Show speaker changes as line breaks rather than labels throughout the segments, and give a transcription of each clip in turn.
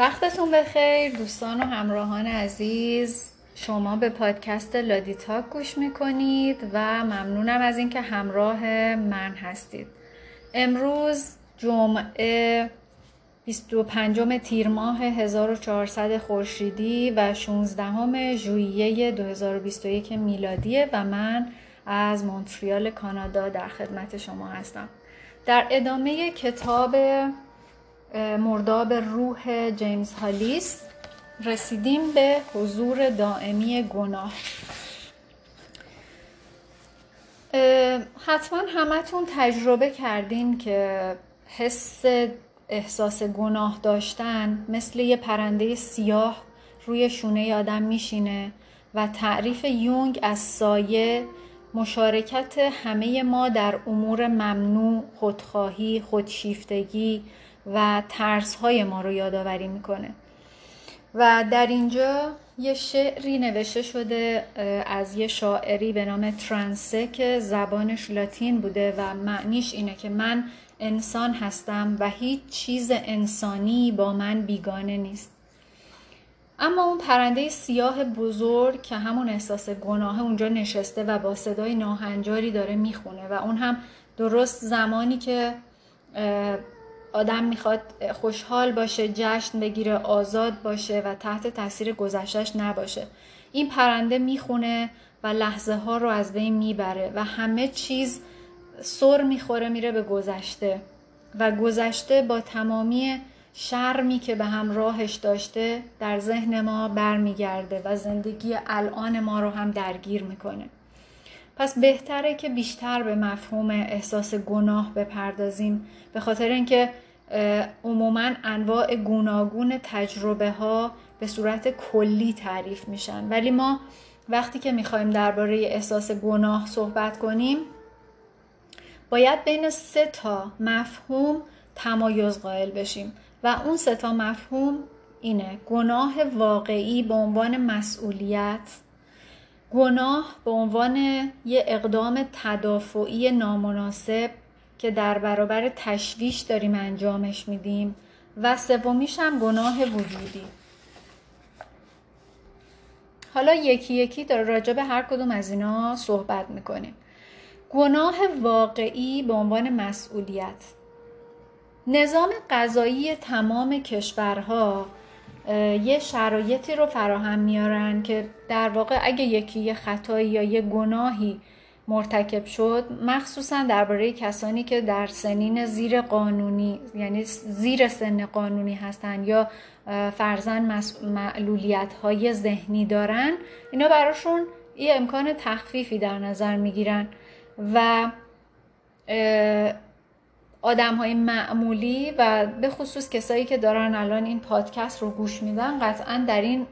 وقتتون بخیر دوستان و همراهان عزیز. شما به پادکست لادیتاک گوش می‌کنید و ممنونم از اینکه همراه من هستید. امروز جمعه 25 تیر ماه 1400 خورشیدی و 16 ژوئیه 2021 میلادیه و من از مونتریال کانادا در خدمت شما هستم. در ادامه کتاب مرداب روح جیمز هالیس. رسیدیم به حضور دائمی گناه. حتما همتون تجربه کردین که حس احساس گناه داشتن مثل یه پرنده سیاه روی شونه آدم میشینه و تعریف یونگ از سایه مشارکت همه ما در امور ممنوع، خودخواهی، خودشیفتگی و ترس های ما رو یادآوری می‌کنه. و در اینجا یه شعری نوشته شده از یه شاعری به نام ترانسه که زبانش لاتین بوده و معنیش اینه که من انسان هستم و هیچ چیز انسانی با من بیگانه نیست. اما اون پرنده سیاه بزرگ که همون احساس گناه اونجا نشسته و با صدای ناهنجاری داره می‌خونه و اون هم درست زمانی که آدم می‌خواد خوشحال باشه جشن بگیره آزاد باشه و تحت تاثیر گذشتش نباشه. این پرنده می‌خونه و لحظه ها رو از بین می‌بره و همه چیز سر می‌خوره میره به گذشته. و گذشته با تمامی شرمی که به همراهش داشته در ذهن ما برمیگرده و زندگی الان ما رو هم درگیر می‌کنه. پس بهتره که بیشتر به مفهوم احساس گناه بپردازیم. به خاطر اینکه عموما انواع گوناگون تجربه ها به صورت کلی تعریف میشن. ولی ما وقتی که می‌خوایم درباره احساس گناه صحبت کنیم باید بین سه تا مفهوم تمایز قائل بشیم. و اون سه تا مفهوم اینه گناه واقعی به عنوان مسئولیت گناه به عنوان یه اقدام تدافعی نامناسب که در برابر تشویش داریم انجامش میدیم و سومیش هم گناه وجودی. حالا یکی یکی در راجع به هر کدوم از اینا صحبت می‌کنیم. گناه واقعی به عنوان مسئولیت. نظام قضایی تمام کشورها یه شرایطی رو فراهم میارن که در واقع اگه یکی یه خطایی یا یه گناهی مرتکب شد مخصوصا درباره کسانی که در سنین زیر قانونی یعنی زیر سن قانونی هستند یا فرزن معلولیت های ذهنی دارن اینا براشون یه امکان تخفیفی در نظر می‌گیرن و آدم های معمولی و به خصوص کسایی که دارن الان این پادکست رو گوش میدن قطعا در این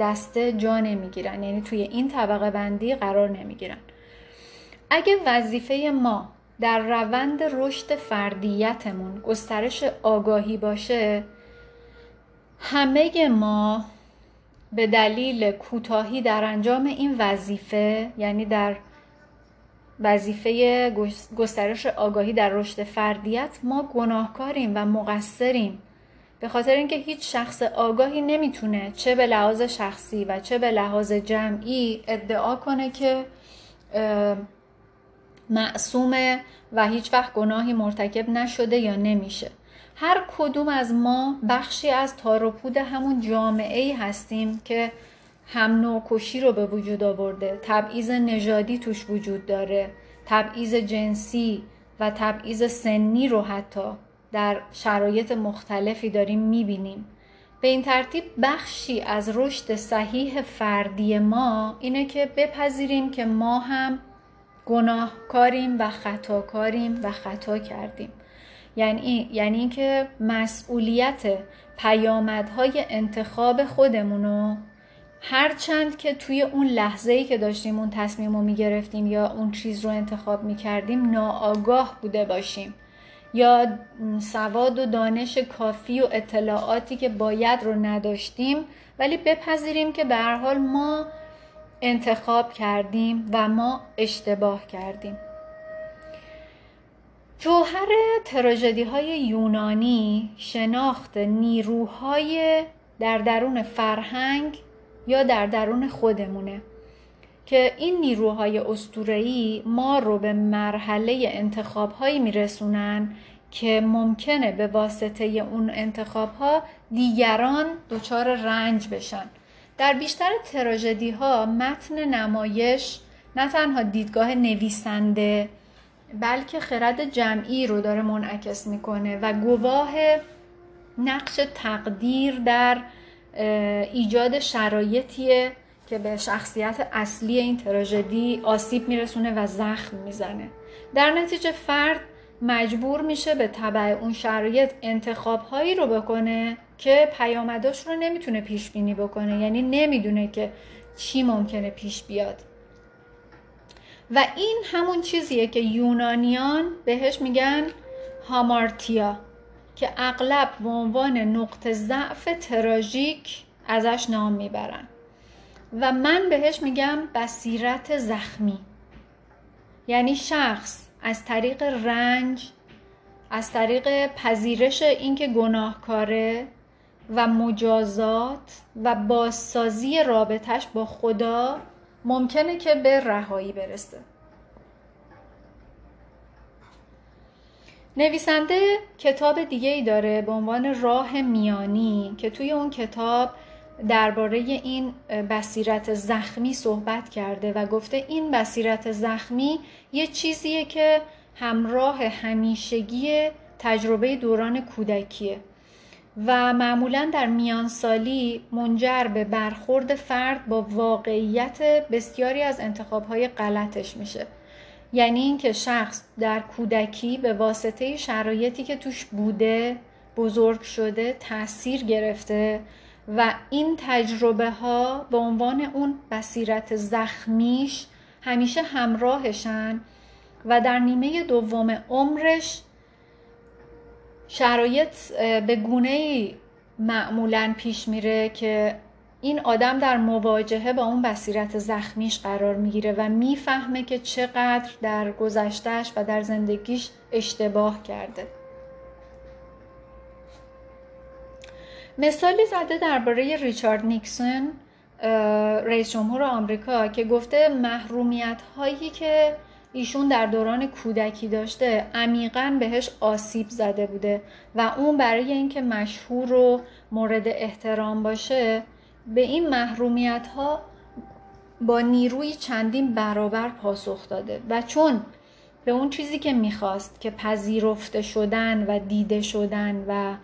دسته جا نمی‌گیرن. یعنی توی این طبقه بندی قرار نمی‌گیرن. اگه وظیفه ما در روند رشد فردیتمون گسترش آگاهی باشه همه ما به دلیل کوتاهی در انجام این وظیفه یعنی در وظیفه گسترش آگاهی در رشد فردیت ما گناهکاریم و مقصریم. به خاطر اینکه هیچ شخص آگاهی نمی‌تونه چه به لحاظ شخصی و چه به لحاظ جمعی ادعا کنه که معصومه و هیچ وقت گناهی مرتکب نشده یا نمیشه. هر کدوم از ما بخشی از تاروپود همون جامعه ای هستیم که هم نوکشی رو به وجود آورده تبعیض نژادی توش وجود داره تبعیض جنسی و تبعیض سنی رو حتی در شرایط مختلفی داریم می‌بینیم. به این ترتیب بخشی از رشد صحیح فردی ما اینه که بپذیریم که ما هم گناهکاریم و خطاکاریم و خطا کردیم. یعنی یعنی اینکه مسئولیت پیامدهای انتخاب خودمونو هرچند که توی اون لحظه ای که داشتیم اون تصمیم رو می‌گرفتیم یا اون چیز رو انتخاب می‌کردیم ناآگاه بوده باشیم. یا سواد و دانش کافی و اطلاعاتی که باید رو نداشتیم ولی بپذیریم که به هر حال ما انتخاب کردیم و ما اشتباه کردیم. جوهر تراژدی های یونانی شناخت نیروهای در درون فرهنگ یا در درون خودمونه. که این نیروهای استورهی ما رو به مرحله انتخاب هایی میرسونن که ممکنه به واسطه اون انتخاب ها دیگران دچار رنج بشن. در بیشتر تراژدی ها متن نمایش نه تنها دیدگاه نویسنده بلکه خرد جمعی رو داره منعکس می‌کنه و گواه نقش تقدیر در ایجاد شرایطیه که به شخصیت اصلی این تراژدی آسیب میرسونه و زخم می‌زنه. در نتیجه فرد مجبور میشه به طبع اون شرایط انتخاب هایی رو بکنه که پیامداش رو نمی‌تونه پیش بینی بکنه یعنی نمی‌دونه که چی ممکنه پیش بیاد. و این همون چیزیه که یونانیان بهش میگن هامارتیا. که اغلب به عنوان نقطه ضعف تراژیک ازش نام می‌برن. و من بهش میگم بصیرت زخمی. یعنی شخص از طریق رنج از طریق پذیرش اینکه گناهکاره و مجازات و بازسازی رابطش با خدا ممکنه که به رهایی برسه. نویسنده کتاب دیگه ای داره به عنوان راه میانی که توی اون کتاب درباره این بصیرت زخمی صحبت کرده و گفته این بصیرت زخمی یه چیزیه که همراه همیشگی تجربه دوران کودکیه و معمولا در میانسالی منجر به برخورد فرد با واقعیت بسیاری از انتخابهای غلطش میشه. یعنی اینکه شخص در کودکی به واسطه شرایطی که توش بوده بزرگ شده تاثیر گرفته و این تجربه ها به عنوان اون بصیرت زخمیش همیشه همراهشن و در نیمه دوم عمرش شرایط به گونه معمولا پیش میره که این آدم در مواجهه با اون بصیرت زخمیش قرار می‌گیره و می‌فهمه که چقدر در گذشتهش و در زندگیش اشتباه کرده. مثالی زده درباره ریچارد نیکسون رئیس جمهور آمریکا که گفته محرومیت هایی که ایشون در دوران کودکی داشته عمیقا بهش آسیب زده بوده و اون برای اینکه مشهور و مورد احترام باشه به این محرومیت ها با نیروی چندین برابر پاسخ داده و چون به اون چیزی که می‌خواست که پذیرفته شدن و دیده شدن و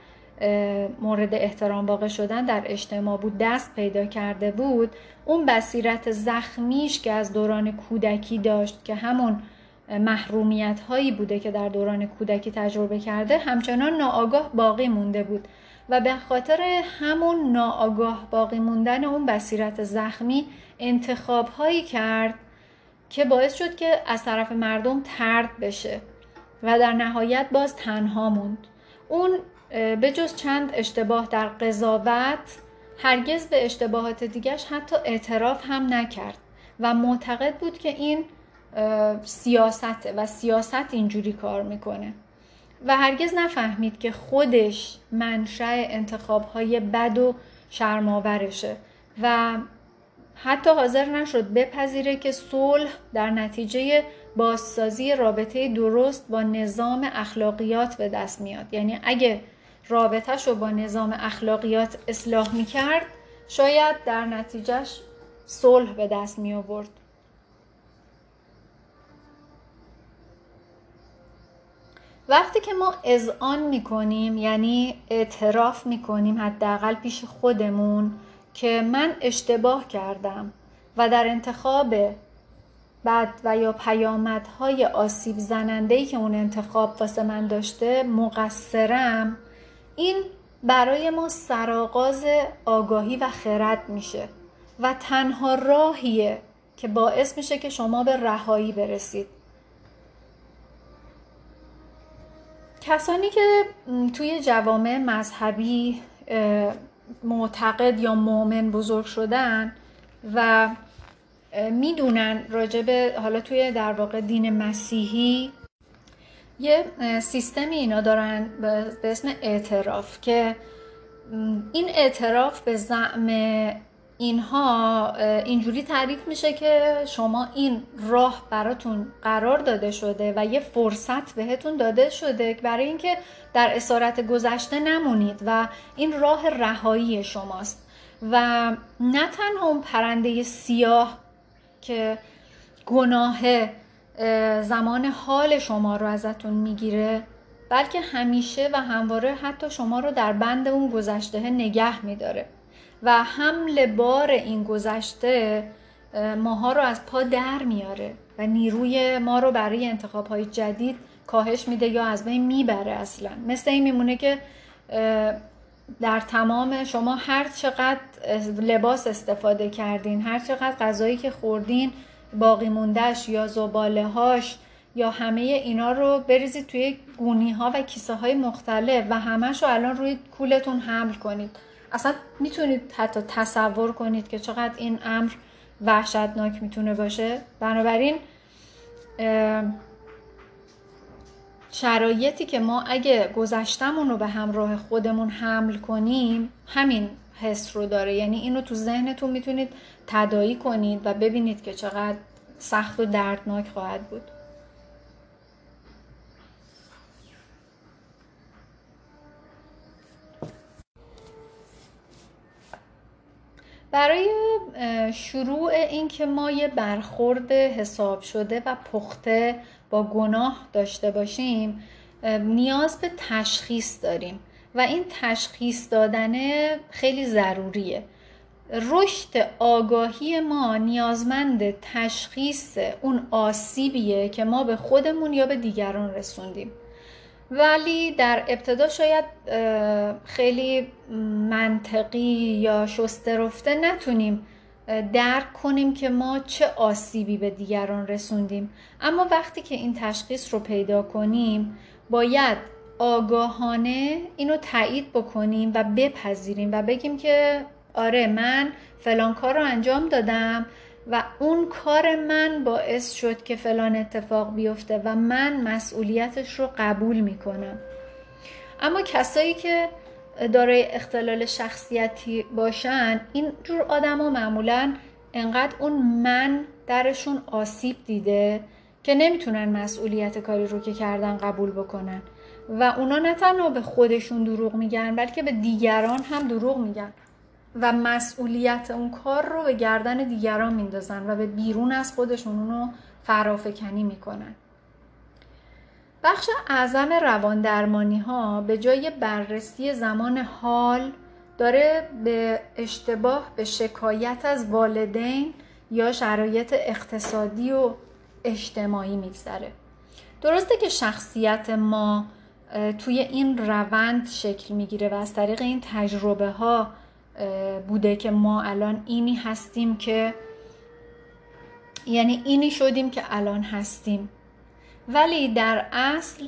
مورد احترام واقع شدن در اجتماع بود دست پیدا کرده بود اون بصیرت زخمیش که از دوران کودکی داشت که همون محرومیت هایی بوده که در دوران کودکی تجربه کرده همچنان ناآگاه باقی مونده بود. و به خاطر همون ناآگاه باقی موندن اون بصیرت زخمی انتخاب هایی کرد که باعث شد که از طرف مردم ترد بشه و در نهایت باز تنها موند. اون به جز چند اشتباه در قضاوت هرگز به اشتباهات دیگرش حتی اعتراف هم نکرد و معتقد بود که این سیاسته و سیاست اینجوری کار می‌کنه. و هرگز نفهمید که خودش منشأ انتخابهای بد و شرماورشه و حتی حاضر نشد بپذیره که صلح در نتیجه بازسازی رابطه درست با نظام اخلاقیات به دست میاد یعنی اگه رابطهش رو با نظام اخلاقیات اصلاح می کرد شاید در نتیجهش صلح به دست می. وقتی که ما اذعان می کنیم یعنی اعتراف می کنیم حداقل پیش خودمون که من اشتباه کردم و در انتخاب بد و یا پیامدهای آسیب زنندهی که اون انتخاب واسه من داشته مقصرم این برای ما سرآغاز آگاهی و خرد میشه و تنها راهیه که باعث میشه که شما به رهایی برسید. کسانی که توی جوامع مذهبی معتقد یا مؤمن بزرگ شدن و می‌دونن راجب حالا توی در واقع دین مسیحی یه سیستمی اینا دارن به اسم اعتراف که این اعتراف به زعم اینها اینجوری تعریف میشه که شما این راه براتون قرار داده شده و یه فرصت بهتون داده شده برای اینکه در اسارت گذشته نمونید و این راه رهایی شماست. و نه تنها اون پرنده سیاه که گناه زمان حال شما رو ازتون می‌گیره بلکه همیشه و همواره حتی شما رو در بند اون گذشته نگه میداره. و حمل بار این گذشته ماها رو از پا در میاره و نیروی ما رو برای انتخاب های جدید کاهش میده یا از بین می‌بره اصلا. مثل این میمونه که در تمام شما هر چقدر لباس استفاده کردین هر چقدر غذایی که خوردین باقی موندهش یا زباله هاش یا همه اینا رو بریزید توی گونی ها و کیسه های مختلف و همش رو الان روی کولتون حمل کنید. اصلا می‌تونید حتی تصور کنید که چقدر این امر وحشتناک می‌تونه باشه. بنابراین شرایطی که ما اگه گذشتمون رو به همراه خودمون حمل کنیم همین حس رو داره. یعنی این رو تو ذهنتون می‌تونید تدایی کنید و ببینید که چقدر سخت و دردناک خواهد بود. برای شروع اینکه ما یه برخورد حساب شده و پخته با گناه داشته باشیم نیاز به تشخیص داریم و این تشخیص دادن خیلی ضروریه. رشد آگاهی ما نیازمند تشخیص اون آسیبیه که ما به خودمون یا به دیگران رسوندیم. ولی در ابتدا شاید خیلی منطقی یا شسترفته نتونیم درک کنیم که ما چه آسیبی به دیگران رسوندیم. اما وقتی که این تشخیص رو پیدا کنیم باید آگاهانه اینو تایید بکنیم و بپذیریم و بگیم که آره من فلان کار رو انجام دادم. و اون کار من باعث شد که فلان اتفاق بیفته و من مسئولیتش رو قبول می‌کنم. اما کسایی که دارای اختلال شخصیتی باشن این جور آدما معمولا انقدر اون من درشون آسیب دیده که نمی‌تونن مسئولیت کاری رو که کردن قبول بکنن. و اونا نه تنها به خودشون دروغ میگن بلکه به دیگران هم دروغ میگن. و مسئولیت اون کار رو به گردن دیگران میندازن و به بیرون از خودشون اونو فرافکنی می‌کنن. بخش اعظم روان درمانی ها به جای بررسی زمان حال داره به اشتباه به شکایت از والدین یا شرایط اقتصادی و اجتماعی میگذره. درسته که شخصیت ما توی این روند شکل می‌گیره و از طریق این تجربه ها بوده که ما الان اینی هستیم که یعنی اینی شدیم که الان هستیم. ولی در اصل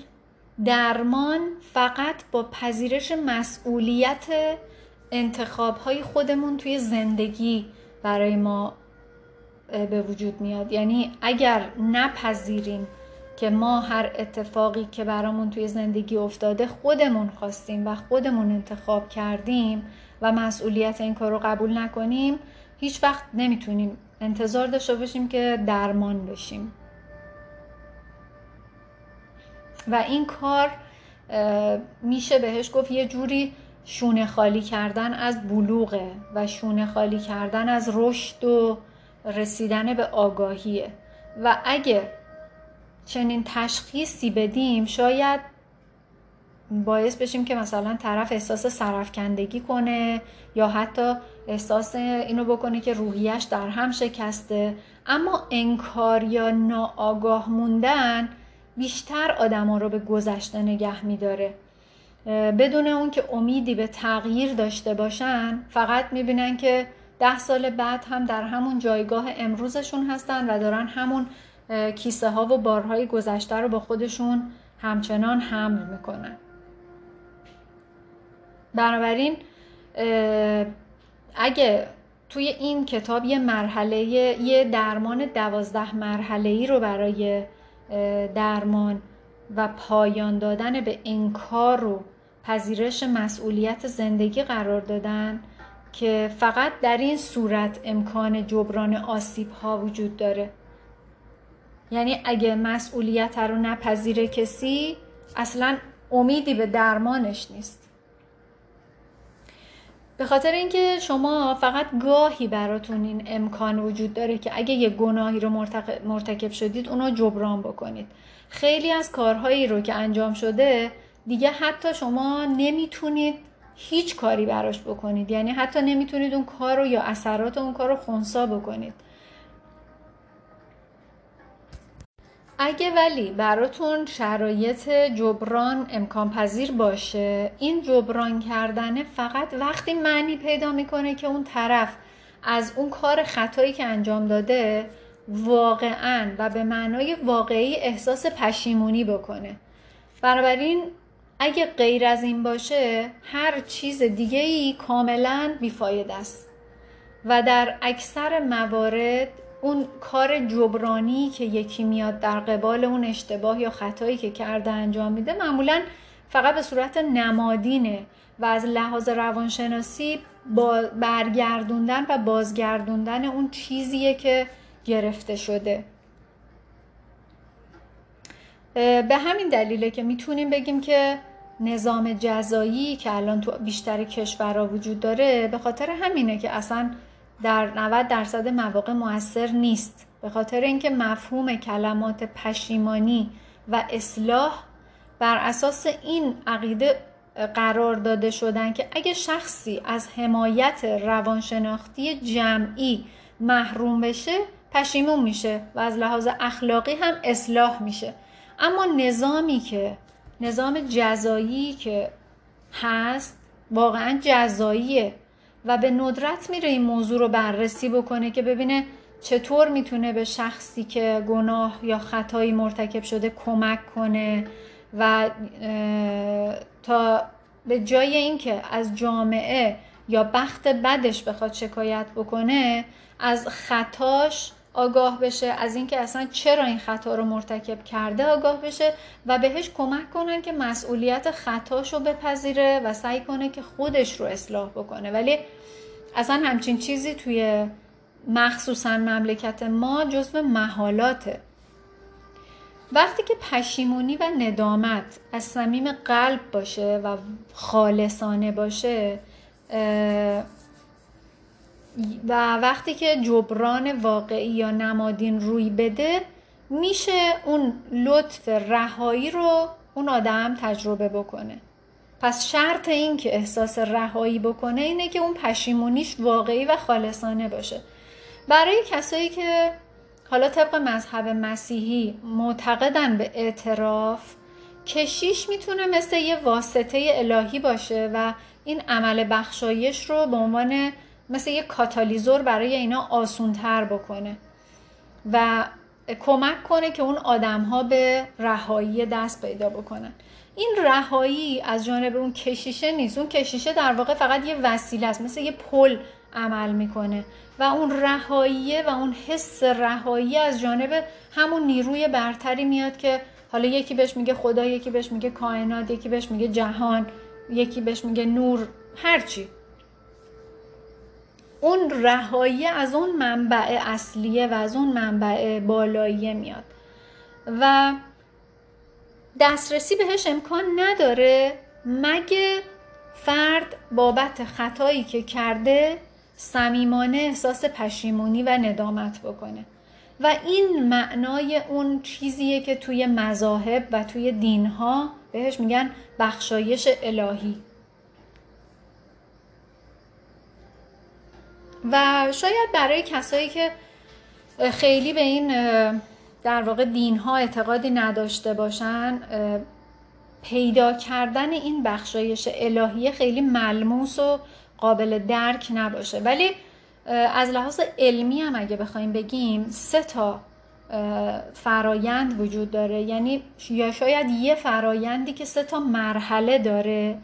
درمان فقط با پذیرش مسئولیت انتخاب های خودمون توی زندگی برای ما به وجود میاد. یعنی اگر نپذیریم که ما هر اتفاقی که برامون توی زندگی افتاده خودمون خواستیم و خودمون انتخاب کردیم و مسئولیت این کار رو قبول نکنیم هیچ وقت نمی‌تونیم انتظار داشته باشیم که درمان بشیم. و این کار میشه بهش گفت یه جوری شونه خالی کردن از بلوغه و شونه خالی کردن از رشد و رسیدن به آگاهیه. و اگه چنین تشخیصی بدیم شاید باعث بشیم که مثلا طرف احساس سرفکندگی کنه یا حتی احساس اینو بکنه که روحیش در هم شکسته. اما انکار یا ناآگاه موندن بیشتر آدما رو به گذشته نگه میداره. بدون اون که امیدی به تغییر داشته باشن فقط می‌بینن که ده سال بعد هم در همون جایگاه امروزشون هستن و دارن همون کیسه ها و بارهای گذشته رو با خودشون همچنان حمل می‌کنن. بنابراین اگه توی این کتاب یه مرحله یه درمان دوازده مرحله ای رو برای درمان و پایان دادن به انکار و پذیرش مسئولیت زندگی قرار دادن که فقط در این صورت امکان جبران آسیب ها وجود داره. یعنی اگه مسئولیت رو نپذیره کسی اصلا امیدی به درمانش نیست. به خاطر اینکه شما فقط گاهی براتون این امکان وجود داره که اگه یه گناهی رو مرتکب شدید اونو جبران بکنید. خیلی از کارهایی رو که انجام شده دیگه حتی شما نمی‌تونید هیچ کاری براش بکنید. یعنی حتی نمی‌تونید اون کار رو یا اثرات اون کار رو خونسا بکنید. اگه ولی براتون شرایط جبران امکان پذیر باشه این جبران کردن فقط وقتی معنی پیدا می‌کنه که اون طرف از اون کار خطایی که انجام داده واقعا و به معنای واقعی احساس پشیمونی بکنه. بنابراین اگه غیر از این باشه هر چیز دیگه ای کاملا بیفاید است. و در اکثر موارد اون کار جبرانی که یکی میاد در قبال اون اشتباه یا خطایی که کرده انجام میده معمولا فقط به صورت نمادینه و از لحاظ روانشناسی با برگردوندن و بازگردوندن اون چیزیه که گرفته شده. به همین دلیله که می‌تونیم بگیم که نظام جزایی که الان تو بیشتر کشورها وجود داره به خاطر همینه که اصلا در 90 درصد مواقع موثر نیست. به خاطر اینکه مفهوم کلمات پشیمانی و اصلاح بر اساس این عقیده قرار داده شدن که اگه شخصی از حمایت روانشناختی جمعی محروم بشه پشیمون میشه و از لحاظ اخلاقی هم اصلاح میشه. اما نظامی که نظام جزایی که هست واقعا جزاییه. و به ندرت میره این موضوع رو بررسی بکنه که ببینه چطور می‌تونه به شخصی که گناه یا خطایی مرتکب شده کمک کنه و تا به جای اینکه از جامعه یا بخت بدش بخواد شکایت بکنه از خطاش آگاه بشه از اینکه اصلا چرا این خطا رو مرتکب کرده آگاه بشه و بهش کمک کنن که مسئولیت خطاش رو بپذیره و سعی کنه که خودش رو اصلاح بکنه. ولی اصلا همچین چیزی توی مخصوصا مملکت ما جزو محالاته. وقتی که پشیمونی و ندامت از صمیم قلب باشه و خالصانه باشه و وقتی که جبران واقعی یا نمادین روی بده میشه اون لطف رهایی رو اون آدم تجربه بکنه. پس شرط این که احساس رهایی بکنه اینه که اون پشیمونیش واقعی و خالصانه باشه. برای کسایی که حالا طبق مذهب مسیحی معتقدن به اعتراف کشیش می‌تونه مثل یه واسطه الهی باشه و این عمل بخشایش رو به عنوان مثل یه کاتالیزور برای اینا آسونتر بکنه و کمک کنه که اون آدم ها به رهایی دست پیدا بکنن. این رهایی از جانب اون کشیشه نیست. اون کشیشه در واقع فقط یه وسیله است مثل یه پل عمل می‌کنه و اون رهاییه و اون حس رهایی از جانب همون نیروی برتری میاد که حالا یکی بهش میگه خدا یکی بهش میگه کائنات یکی بهش میگه جهان یکی بهش میگه نور هرچی اون رهایی از اون منبع اصلیه و از اون منبع بالاییه میاد. و دسترسی بهش امکان نداره مگه فرد بابت خطایی که کرده صمیمانه احساس پشیمونی و ندامت بکنه. و این معنای اون چیزیه که توی مذاهب و توی دینها بهش میگن بخشایش الهی. و شاید برای کسایی که خیلی به این در واقع دین ها اعتقادی نداشته باشن پیدا کردن این بخشایش الهی خیلی ملموس و قابل درک نباشه. ولی از لحاظ علمی هم اگه بخوایم بگیم سه تا فرایند وجود داره. یعنی یا شاید یه فرایندی که سه تا مرحله داره.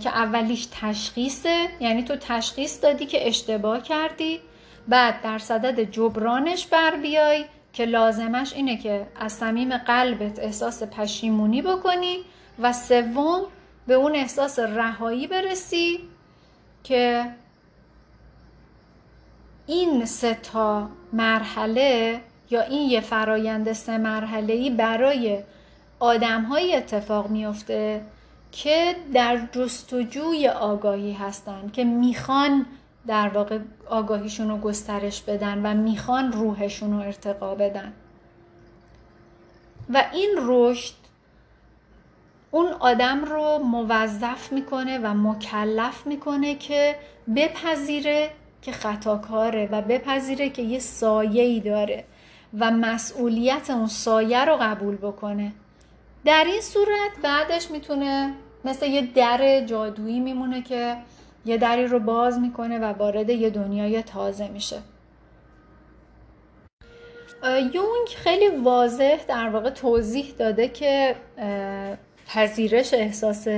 که اولیش تشخیصه. یعنی تو تشخیص دادی که اشتباه کردی. بعد در صدد جبرانش بر بیای که لازمش اینه که از صمیم قلبت احساس پشیمونی بکنی و سوم به اون احساس رهایی برسی که این سه تا مرحله یا این یه فرایند سه مرحله ای برای آدم اتفاق میفته که در جستجوی آگاهی هستن که می‌خوان در واقع آگاهیشون رو گسترش بدن و می‌خوان روحشون رو ارتقا بدن. و این رشد اون آدم رو موظف می‌کنه و مکلف می‌کنه که بپذیره که خطاکاره و بپذیره که یه سایه ای داره و مسئولیت اون سایه رو قبول بکنه. در این صورت بعدش می‌تونه مثل یه در جادویی میمونه که یه دری رو باز می‌کنه و وارد یه دنیای تازه میشه. یونگ خیلی واضح در واقع توضیح داده که پذیرش احساس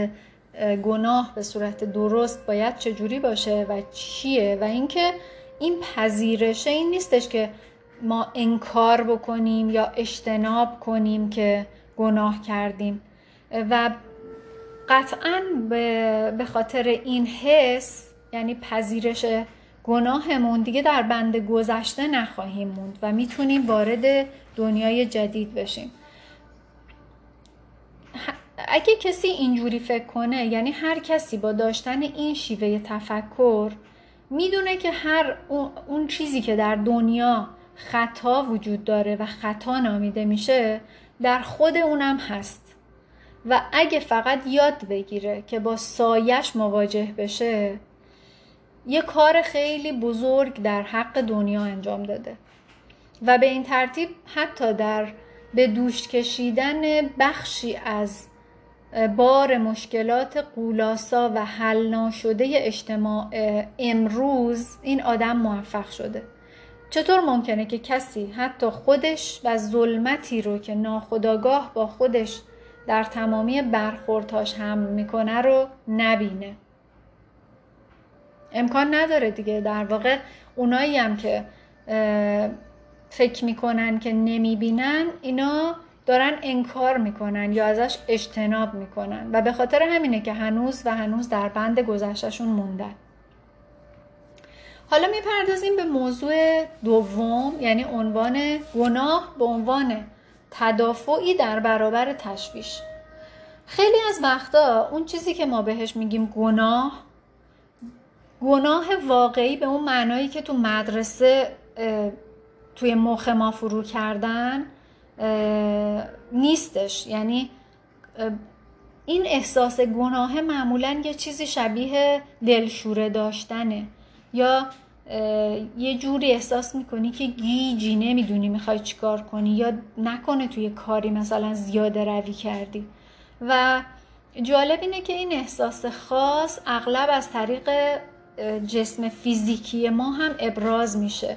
گناه به صورت درست باید چجوری باشه و چیه و اینکه این پذیرشه این نیستش که ما انکار بکنیم یا اجتناب کنیم که گناه کردیم. و قطعا به خاطر این حس یعنی پذیرش گناهمون دیگه در بند گذشته نخواهیم موند و می‌تونیم وارد دنیای جدید بشیم. اگه کسی اینجوری فکر کنه یعنی هر کسی با داشتن این شیوه تفکر می‌دونه که هر اون چیزی که در دنیا خطا وجود داره و خطا نامیده میشه در خود اونم هست. و اگه فقط یاد بگیره که با سایش مواجه بشه یه کار خیلی بزرگ در حق دنیا انجام داده. و به این ترتیب حتی در به دوش کشیدن بخشی از بار مشکلات قولاسا و حل ناشده اجتماع امروز این آدم موفق شده. چطور ممکنه که کسی حتی خودش و ظلمتی رو که ناخداگاه با خودش در تمامی برخوردهاش هم می‌کنه رو نبینه؟ امکان نداره دیگه. در واقع اونایی هم که فکر می‌کنن که نمی‌بینن اینا دارن انکار می‌کنن یا ازش اجتناب می‌کنن. و به خاطر همینه که هنوز و هنوز در بند گذشتشون موندن. حالا می‌پردازیم به موضوع دوم یعنی عنوان گناه به عنوان تدافعی در برابر تشویش. خیلی از وقتا اون چیزی که ما بهش میگیم گناه گناه واقعی به اون معنایی که تو مدرسه توی مخ ما فرو کردن نیستش. یعنی این احساس گناه معمولا یه چیزی شبیه دلشوره داشتنه. یا یه جوری احساس می‌کنی که گیجی نمی‌دونی می‌خوای چیکار کنی یا نکنه توی کاری مثلا زیاده روی کردی. و جالب اینه که این احساس خاص اغلب از طریق جسم فیزیکی ما هم ابراز میشه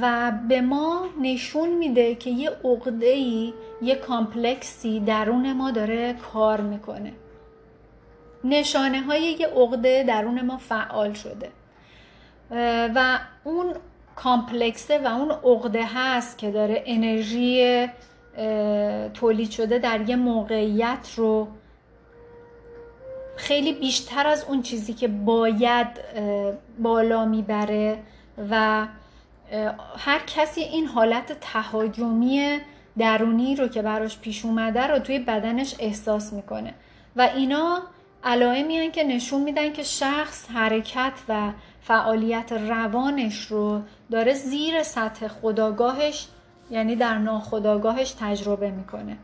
و به ما نشون میده که یه عقده یه کامپلکسی درون ما داره کار می‌کنه. نشانه های یه عقده درون ما فعال شده. و اون کامپلکسه و اون عقده هست که داره انرژی تولید شده در یه موقعیت رو خیلی بیشتر از اون چیزی که باید بالا می‌بره و هر کسی این حالت تهاجمی درونی رو که براش پیش اومده رو توی بدنش احساس می‌کنه. و اینا علائمی که نشون میدن که شخص حرکت و فعالیت روانش رو داره زیر سطح خداگاهش یعنی در ناخداگاهش تجربه می‌کنه.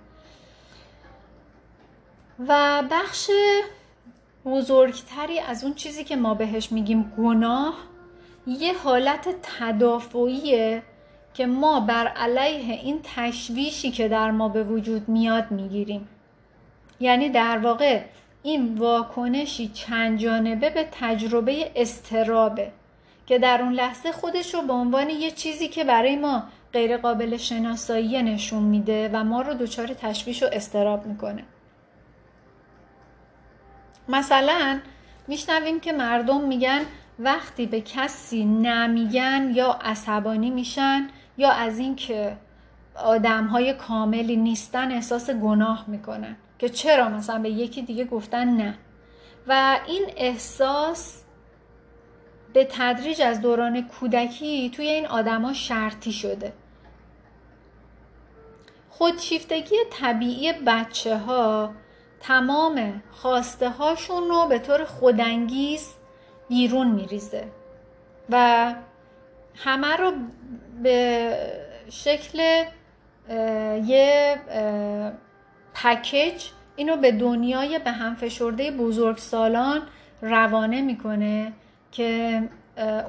و بخش بزرگتری از اون چیزی که ما بهش میگیم گناه یه حالت تدافعیه که ما بر علیه این تشویشی که در ما به وجود میاد می‌گیریم. یعنی در واقع این واکنشی چند جانبه به تجربه استرابه که در اون لحظه خودش رو به عنوان یه چیزی که برای ما غیر قابل شناسایی نشون میده و ما رو دچار تشویش و استراب می‌کنه. مثلا میشنویم که مردم میگن وقتی به کسی نمیگن یا عصبانی میشن یا از اینکه آدم های کاملی نیستن احساس گناه می‌کنن. که چرا مثلا به یکی دیگه گفتن نه. و این احساس به تدریج از دوران کودکی توی این آدما شرطی شده. خودشیفتگی طبیعی بچه ها تمام خواسته هاشون رو به طور خودانگیز بیرون میریزه. و همه رو به شکل یه پکیج اینو به دنیای به هم فشرده بزرگ سالان روانه می‌کنه که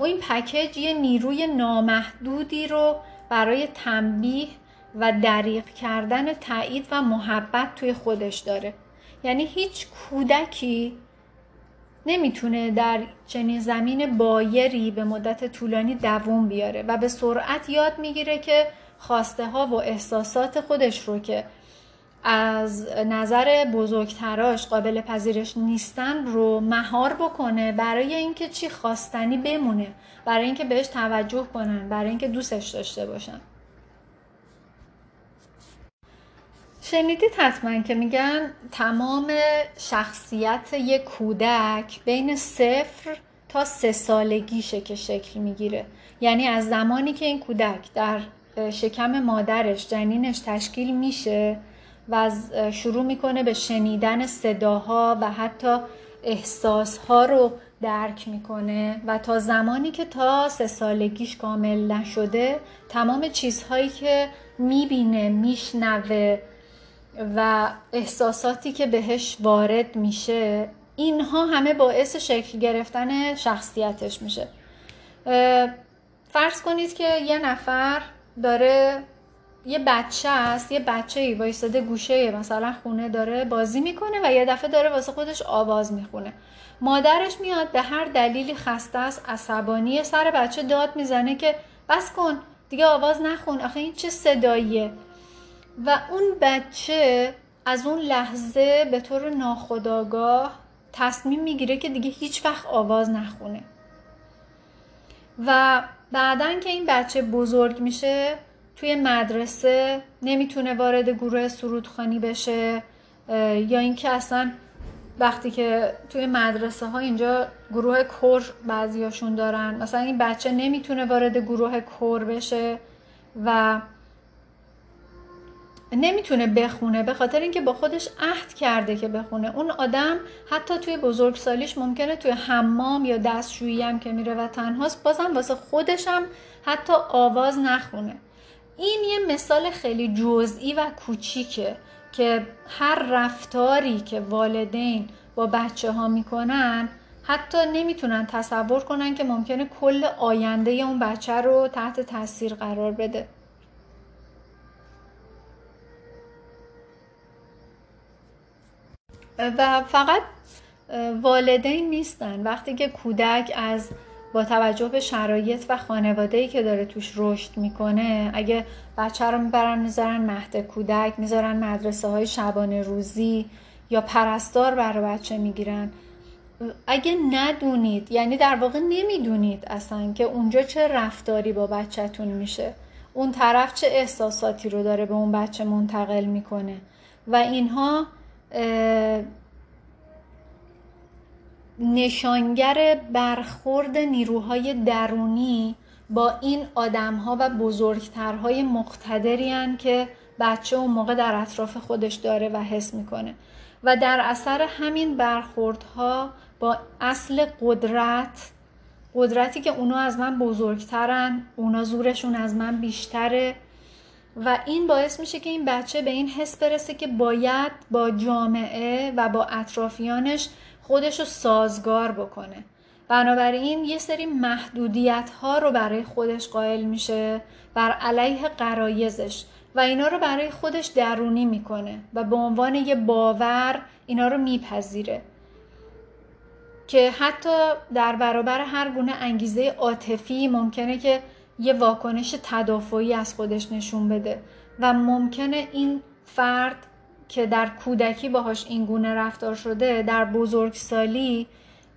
این پکیج یه نیروی نامحدودی رو برای تنبیه و دریق کردن تایید و محبت توی خودش داره. یعنی هیچ کودکی نمی‌تونه در چنین زمین بایری به مدت طولانی دووم بیاره و به سرعت یاد می‌گیره که خواسته ها و احساسات خودش رو که از نظر بزرگتراش قابل پذیرش نیستن رو مهار بکنه برای اینکه چی؟ خواستنی بمونه. برای اینکه بهش توجه کنن برای اینکه دوستش داشته باشن. شنیدید حتما که میگن تمام شخصیت یک کودک بین صفر تا سه سالگیشه که شکل می‌گیره. یعنی از زمانی که این کودک در شکم مادرش جنینش تشکیل میشه و شروع می‌کنه به شنیدن صداها و حتی احساسها رو درک می‌کنه و تا زمانی که تا سه سالگیش کامل نشده تمام چیزهایی که می‌بینه میشنوه و احساساتی که بهش وارد میشه اینها همه باعث شکل گرفتن شخصیتش میشه. فرض کنید که یه نفر داره یه بچه است یه بچه ای وایستاده گوشه مثلا خونه داره بازی می‌کنه و یه دفعه داره واسه خودش آواز می‌خونه. مادرش میاد به هر دلیلی خسته است عصبانی سر بچه داد می‌زنه که بس کن دیگه آواز نخون. آخه این چه صداییه؟ و اون بچه از اون لحظه به طور ناخداگاه تصمیم می‌گیره که دیگه هیچ وقت آواز نخونه. و بعدا که این بچه بزرگ میشه توی مدرسه نمی‌تونه وارد گروه سرودخانی بشه یا اینکه اصلا وقتی که توی مدرسه ها اینجا گروه کور بعضیاشون دارن. مثلا این بچه نمی‌تونه وارد گروه کور بشه و نمی‌تونه بخونه به خاطر اینکه با خودش عهد کرده که بخونه. اون آدم حتی توی بزرگسالیش ممکنه توی حمام یا دستشویی هم که میره و تنهاست بازم واسه خودش هم حتی آواز نخونه. این یه مثال خیلی جزئی و کوچیکه که هر رفتاری که والدین با بچه ها می‌کنن حتی نمی‌تونن تصور کنن که ممکنه کل آینده اون بچه رو تحت تاثیر قرار بده. و فقط والدین نیستن. وقتی که کودک از با توجه به شرایط و خانواده‌ای که داره توش رشد می‌کنه اگه بچه رو می‌برن می‌ذارن مهد کودک می‌ذارن مدرسه های شبانه روزی یا پرستار برای بچه می‌گیرن. اگه ندونید یعنی در واقع نمی‌دونید اصلا که اونجا چه رفتاری با بچهتون میشه. اون طرف چه احساساتی رو داره به اون بچه منتقل می‌کنه. و اینها نشانگر برخورد نیروهای درونی با این آدمها و بزرگترهای مقتدری که بچه اون موقع در اطراف خودش داره و حس می‌کنه. و در اثر همین برخوردها با اصل قدرت قدرتی که اونا از من بزرگترن اونا زورشون از من بیشتره و این باعث میشه که این بچه به این حس برسه که باید با جامعه و با اطرافیانش خودش رو سازگار بکنه. بنابراین یه سری محدودیت ها رو برای خودش قائل میشه بر علیه قرایزش و اینا رو برای خودش درونی می‌کنه و به عنوان یه باور اینا رو میپذیره. که حتی در برابر هر گونه انگیزه عاطفی ممکنه که یه واکنش تدافعی از خودش نشون بده و ممکنه این فرد که در کودکی باهاش این گونه رفتار شده در بزرگسالی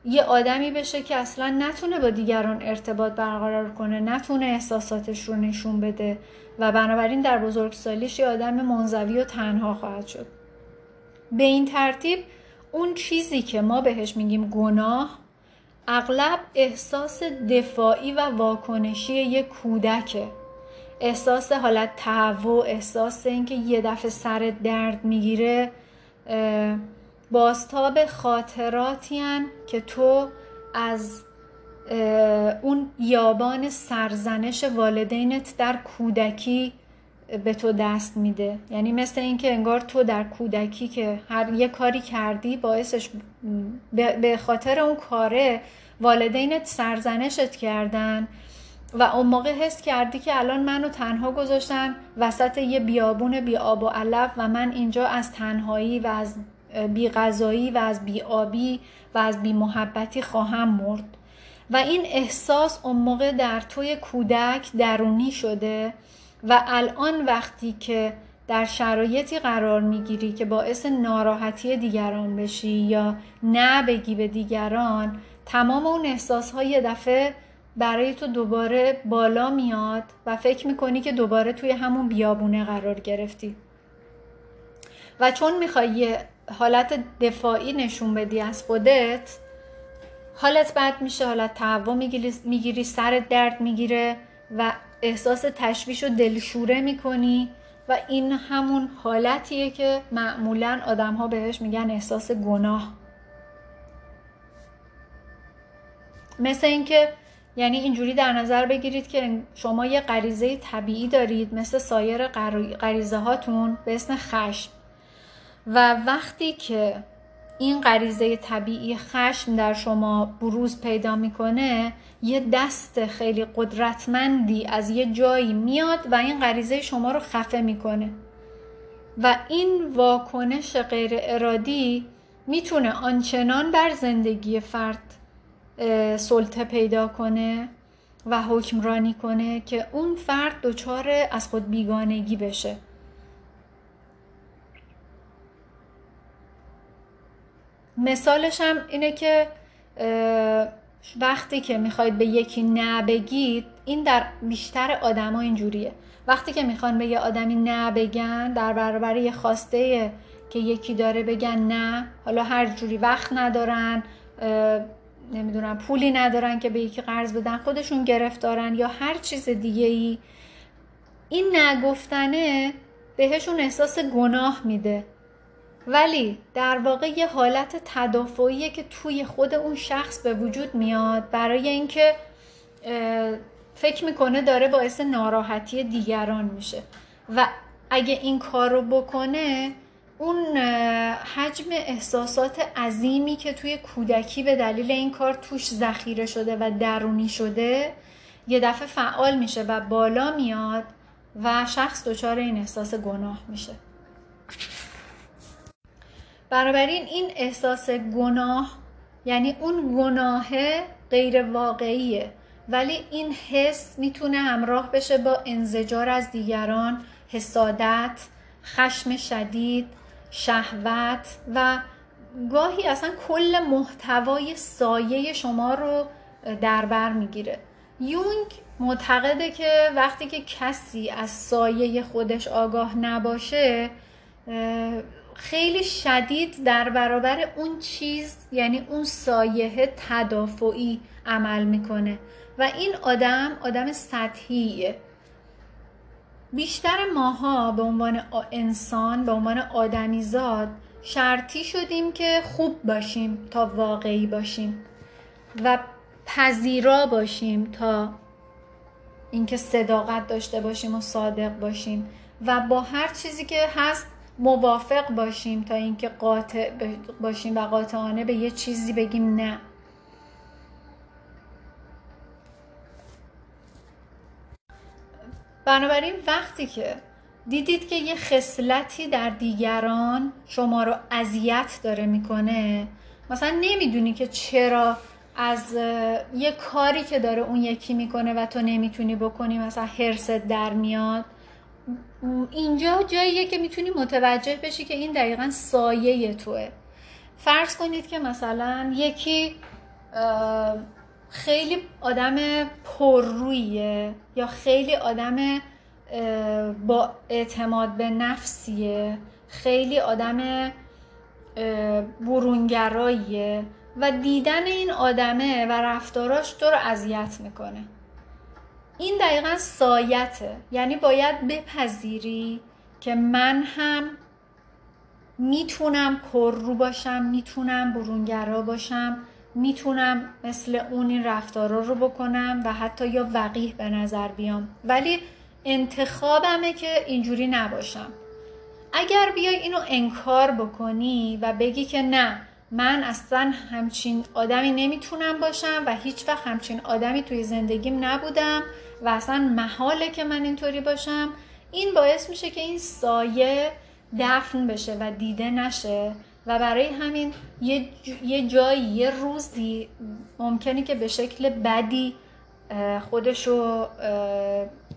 یه آدمی بشه که اصلا نتونه با دیگران ارتباط برقرار کنه نتونه احساساتش رو نشون بده و بنابراین در بزرگسالیش یه آدم منزوی و تنها خواهد شد. به این ترتیب اون چیزی که ما بهش میگیم گناه اغلب احساس دفاعی و واکنشی یک کودکه. احساس حالت تهوع احساس اینکه یه دفعه سر درد می‌گیره باستاب خاطراتی که تو از اون یابان سرزنش والدینت در کودکی به تو دست میده. یعنی مثل اینکه انگار تو در کودکی که هر یه کاری کردی باعثش به خاطر اون کاره والدینت سرزنشت کردن. و اون موقع حس کردی که الان منو تنها گذاشتن وسط یه بیابون بی آب و علف و من اینجا از تنهایی و از بی غذایی و از بی آبی و از بی محبتی خواهم مرد. و این احساس اون موقع در توی کودک درونی شده و الان وقتی که در شرایطی قرار می‌گیری که باعث ناراحتی دیگران بشی یا نه بگی به دیگران تمام اون احساس های دفعه برای تو دوباره بالا میاد و فکر می‌کنی که دوباره توی همون بیابونه قرار گرفتی. و چون می‌خوای یه حالت دفاعی نشون بدی از خودت حالت بد میشه حالت تهوع می‌گیری, می‌گیری سر درد می‌گیره و احساس تشویش و دلشوره می‌کنی و این همون حالتیه که معمولا آدم ها بهش میگن احساس گناه. مثل اینکه یعنی اینجوری در نظر بگیرید که شما یه غریزه طبیعی دارید مثل سایر غریزه هاتون به اسم خشم. و وقتی که این غریزه طبیعی خشم در شما بروز پیدا می‌کنه یه دست خیلی قدرتمندی از یه جایی میاد و این غریزه شما رو خفه می‌کنه. و این واکنش غیر ارادی می‌تونه آنچنان بر زندگی فرد سلطه پیدا کنه و حکمرانی کنه که اون فرد دچار از خود بیگانگی بشه. مثالش هم اینه که وقتی که می‌خواید به یکی نه بگید این در بیشتر آدما اینجوریه. وقتی که می‌خوان به یه آدمی نه بگن در برابر یه خواسته که یکی داره بگن نه حالا هر جوری وقت ندارن نمی‌دونم پولی ندارن که به یکی قرض بدن خودشون گرفتارن یا هر چیز دیگه ای این نگفتنه بهشون احساس گناه میده. ولی در واقع یه حالت تدافعیه که توی خود اون شخص به وجود میاد برای اینکه فکر می‌کنه داره باعث ناراحتی دیگران میشه. و اگه این کار رو بکنه اون حجم احساسات عظیمی که توی کودکی به دلیل این کار توش ذخیره شده و درونی شده یه دفعه فعال میشه و بالا میاد و شخص دچار این احساس گناه میشه. بنابراین این احساس گناه یعنی اون گناه غیر واقعیه ولی این حس می‌تونه همراه بشه با انزجار از دیگران حسادت خشم شدید شهوت و گاهی اصلا کل محتوای سایه شما رو در بر می‌گیره. یونگ معتقده که وقتی که کسی از سایه خودش آگاه نباشه خیلی شدید در برابر اون چیز یعنی اون سایه تدافعی عمل می‌کنه. و این آدم آدم سطحیه. بیشتر ماها به عنوان انسان به عنوان آدمیزاد شرطی شدیم که خوب باشیم تا واقعی باشیم و پذیرا باشیم تا اینکه صداقت داشته باشیم و صادق باشیم و با هر چیزی که هست موافق باشیم تا اینکه قاطع باشیم و قاطعانه به یه چیزی بگیم نه. بنابراین وقتی که دیدید که یه خصلتی در دیگران شما رو اذیت داره می‌کنه مثلا نمی‌دونی که چرا از یه کاری که داره اون یکی می‌کنه و تو نمی‌تونی بکنی مثلا حرست در میاد. اینجا جاییه که می‌تونی متوجه بشی که این دقیقا سایه توه. فرض کنید که مثلا یکی خیلی آدم پررویه یا خیلی آدم با اعتماد به نفسیه. خیلی آدم برونگراییه و دیدن این آدمه و رفتاراش تو رو اذیت می‌کنه. این دقیقا سایته. یعنی باید بپذیری که من هم می‌تونم پررو باشم می‌تونم برونگرا باشم. می‌تونم مثل اون این رفتارا رو بکنم و حتی یا وقیح به نظر بیام. ولی انتخابمه که اینجوری نباشم. اگر بیای اینو انکار بکنی و بگی که نه من اصلا همچین آدمی نمی‌تونم باشم و هیچ وقت همچین آدمی توی زندگیم نبودم و اصلا محاله که من اینطوری باشم این باعث میشه که این سایه دفن بشه و دیده نشه و برای همین یه, یه جایی یه روزی ممکنه که به شکل بدی خودشو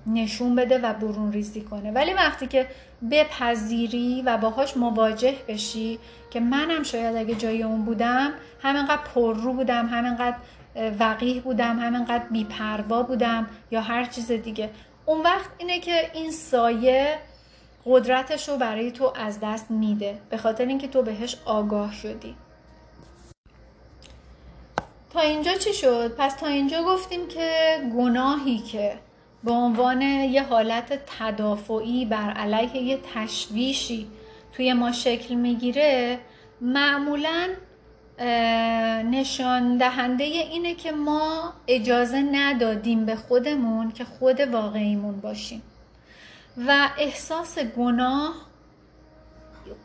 نشون بده و برون ریزی کنه. ولی وقتی که بپذیری و باهاش مواجه بشی که منم شاید اگه جای اون بودم همینقدر پررو بودم همینقدر وقیح بودم همینقدر بیپروا بودم یا هر چیز دیگه. اون وقت اینه که این سایه قدرتش رو برای تو از دست میده. به خاطر اینکه تو بهش آگاه شدی. تا اینجا چی شد؟ پس تا اینجا گفتیم که گناهی که به عنوان یه حالت تدافعی بر علیه یه تشویشی توی ما شکل می‌گیره معمولا نشان دهنده اینه که ما اجازه ندادیم به خودمون که خود واقعیمون باشیم. و احساس گناه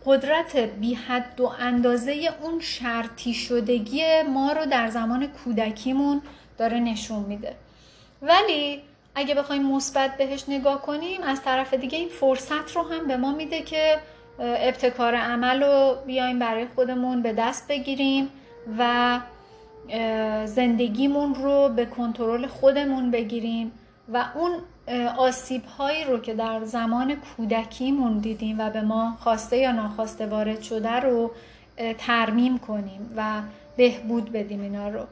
قدرت بی حد و اندازه اون شرطی شدگی ما رو در زمان کودکیمون داره نشون میده. ولی اگه بخوایم مثبت بهش نگاه کنیم از طرف دیگه این فرصت رو هم به ما میده که ابتکار عمل رو بیایم برای خودمون به دست بگیریم و زندگیمون رو به کنترل خودمون بگیریم و اون آسیب هایی رو که در زمان کودکیمون دیدیم و به ما خواسته یا ناخواسته وارد شده رو ترمیم کنیم و بهبود بدیم اینا رو.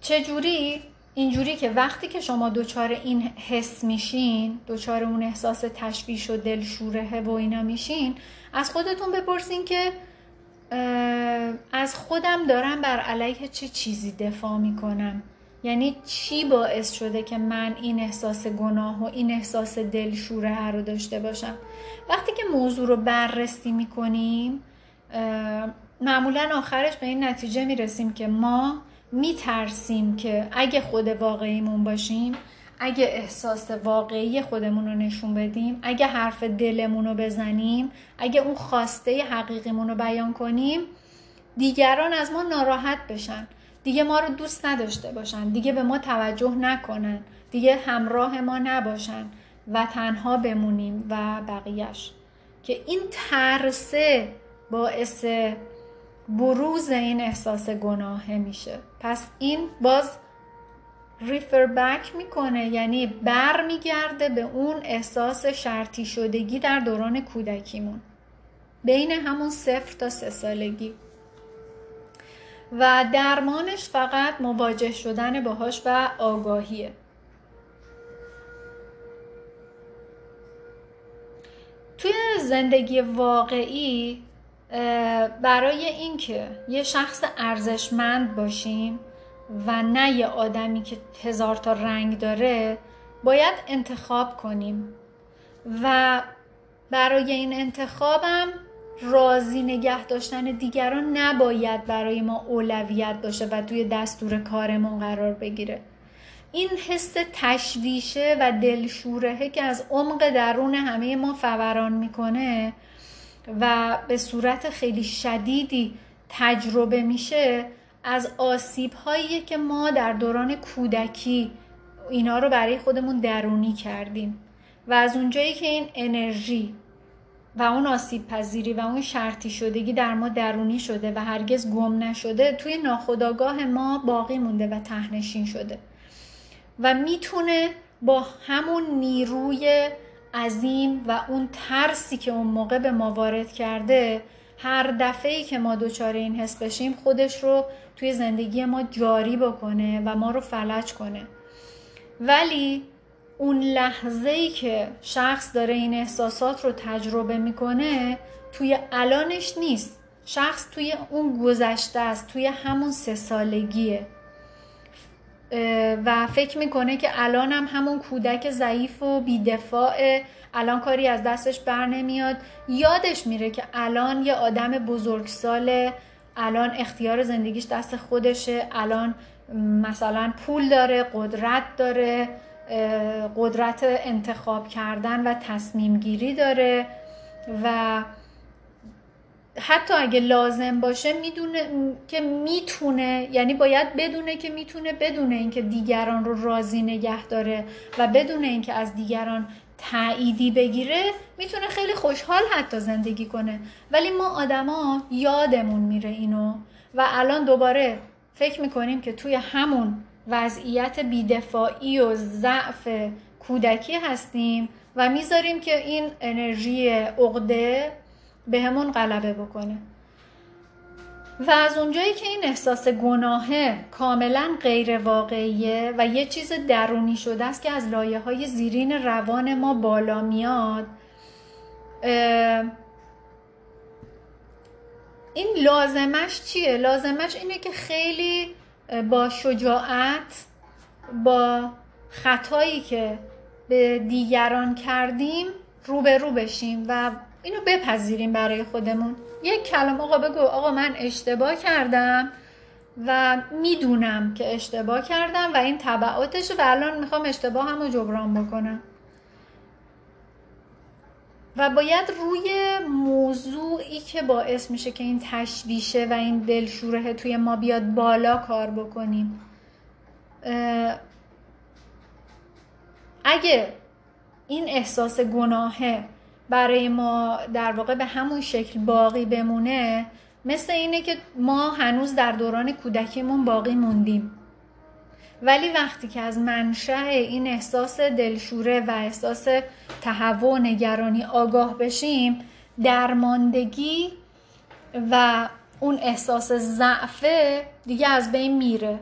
چجوری؟ اینجوری که وقتی که شما دچار این حس میشین دچار اون احساس تشویش و دلشوره و اینا میشین از خودتون بپرسین که از خودم دارم بر علیه چه چیزی دفاع می‌کنم. یعنی چی باعث شده که من این احساس گناه و این احساس دلشوره رو داشته باشم؟ وقتی که موضوع رو بررسی می‌کنیم معمولا آخرش به این نتیجه می‌رسیم که ما میترسیم که اگه خود واقعیمون باشیم اگه احساس واقعی خودمون رو نشون بدیم اگه حرف دلمون رو بزنیم اگه اون خواسته حقیقیمون رو بیان کنیم دیگران از ما ناراحت بشن. دیگه ما رو دوست نداشته باشن. دیگه به ما توجه نکنن. دیگه همراه ما نباشن و تنها بمونیم و بقیهش که این ترسه باعث بروز این احساس گناهه میشه. پس این باز ریفر بک می‌کنه. یعنی بر میگرده به اون احساس شرطی شدگی در دوران کودکیمون. بین همون صفر تا سه سالگی. و درمانش فقط مواجه شدن باهاش و آگاهیه. توی زندگی واقعی برای اینکه یه شخص ارزشمند باشیم و نه یه آدمی که هزار تا رنگ داره باید انتخاب کنیم. و برای این انتخابم راضی نگه داشتن دیگران نباید برای ما اولویت باشه و توی دستور کارمون قرار بگیره. این حس تشویشه و دلشورهه که از عمق درون همه ما فوران می‌کنه و به صورت خیلی شدیدی تجربه میشه از آسیب هایی که ما در دوران کودکی اینا رو برای خودمون درونی کردیم. و از اونجایی که این انرژی و اون آسیب پذیری و اون شرطی شدگی در ما درونی شده و هرگز گم نشده توی ناخودآگاه ما باقی مونده و تهنشین شده. و می‌تونه با همون نیروی عظیم و اون ترسی که اون موقع به ما وارد کرده هر دفعه ای که ما دچار این حس بشیم خودش رو توی زندگی ما جاری بکنه و ما رو فلج کنه. ولی اون لحظه ای که شخص داره این احساسات رو تجربه می‌کنه توی الانش نیست. شخص توی اون گذشته است توی همون سه سالگیه. و فکر می‌کنه که الان هم همون کودک ضعیف و بیدفاع الان کاری از دستش بر نمیاد. یادش میره که الان یه آدم بزرگساله. الان اختیار زندگیش دست خودشه. الان مثلا پول داره قدرت داره. قدرت انتخاب کردن و تصمیم گیری داره و حتی اگه لازم باشه می‌دونه که می‌تونه یعنی باید بدونه که می‌تونه بدونه اینکه دیگران رو راضی نگه داره و بدونه اینکه از دیگران تاییدی بگیره می‌تونه خیلی خوشحال حتی زندگی کنه. ولی ما آدما یادمون میره اینو و الان دوباره فکر می‌کنیم که توی همون وضعیت بیدفاعی و ضعف کودکی هستیم و می‌ذاریم که این انرژی عقده به همون غلبه بکنه و از اونجایی که این احساس گناهه کاملا غیر واقعیه و یه چیز درونی شده است که از لایه های زیرین روان ما بالا میاد این لازمش چیه؟ لازمش اینه که خیلی با شجاعت با خطایی که به دیگران کردیم رو بشیم و اینو بپذیریم برای خودمون. یک کلم آقا بگو آقا من اشتباه کردم و می‌دونم که اشتباه کردم و این طبعاتش و الان می‌خوام اشتباه هم رو جبران بکنم. و باید روی موضوعی که باعث میشه که این تشویشه و این دلشوره توی ما بیاد بالا کار بکنیم. اگه این احساس گناهه برای ما در واقع به همون شکل باقی بمونه مثل اینه که ما هنوز در دوران کودکیمون باقی موندیم. ولی وقتی که از منشأ این احساس دلشوره و احساس تهوع و نگرانی آگاه بشیم درماندگی و اون احساس ضعفه دیگه از بین میره.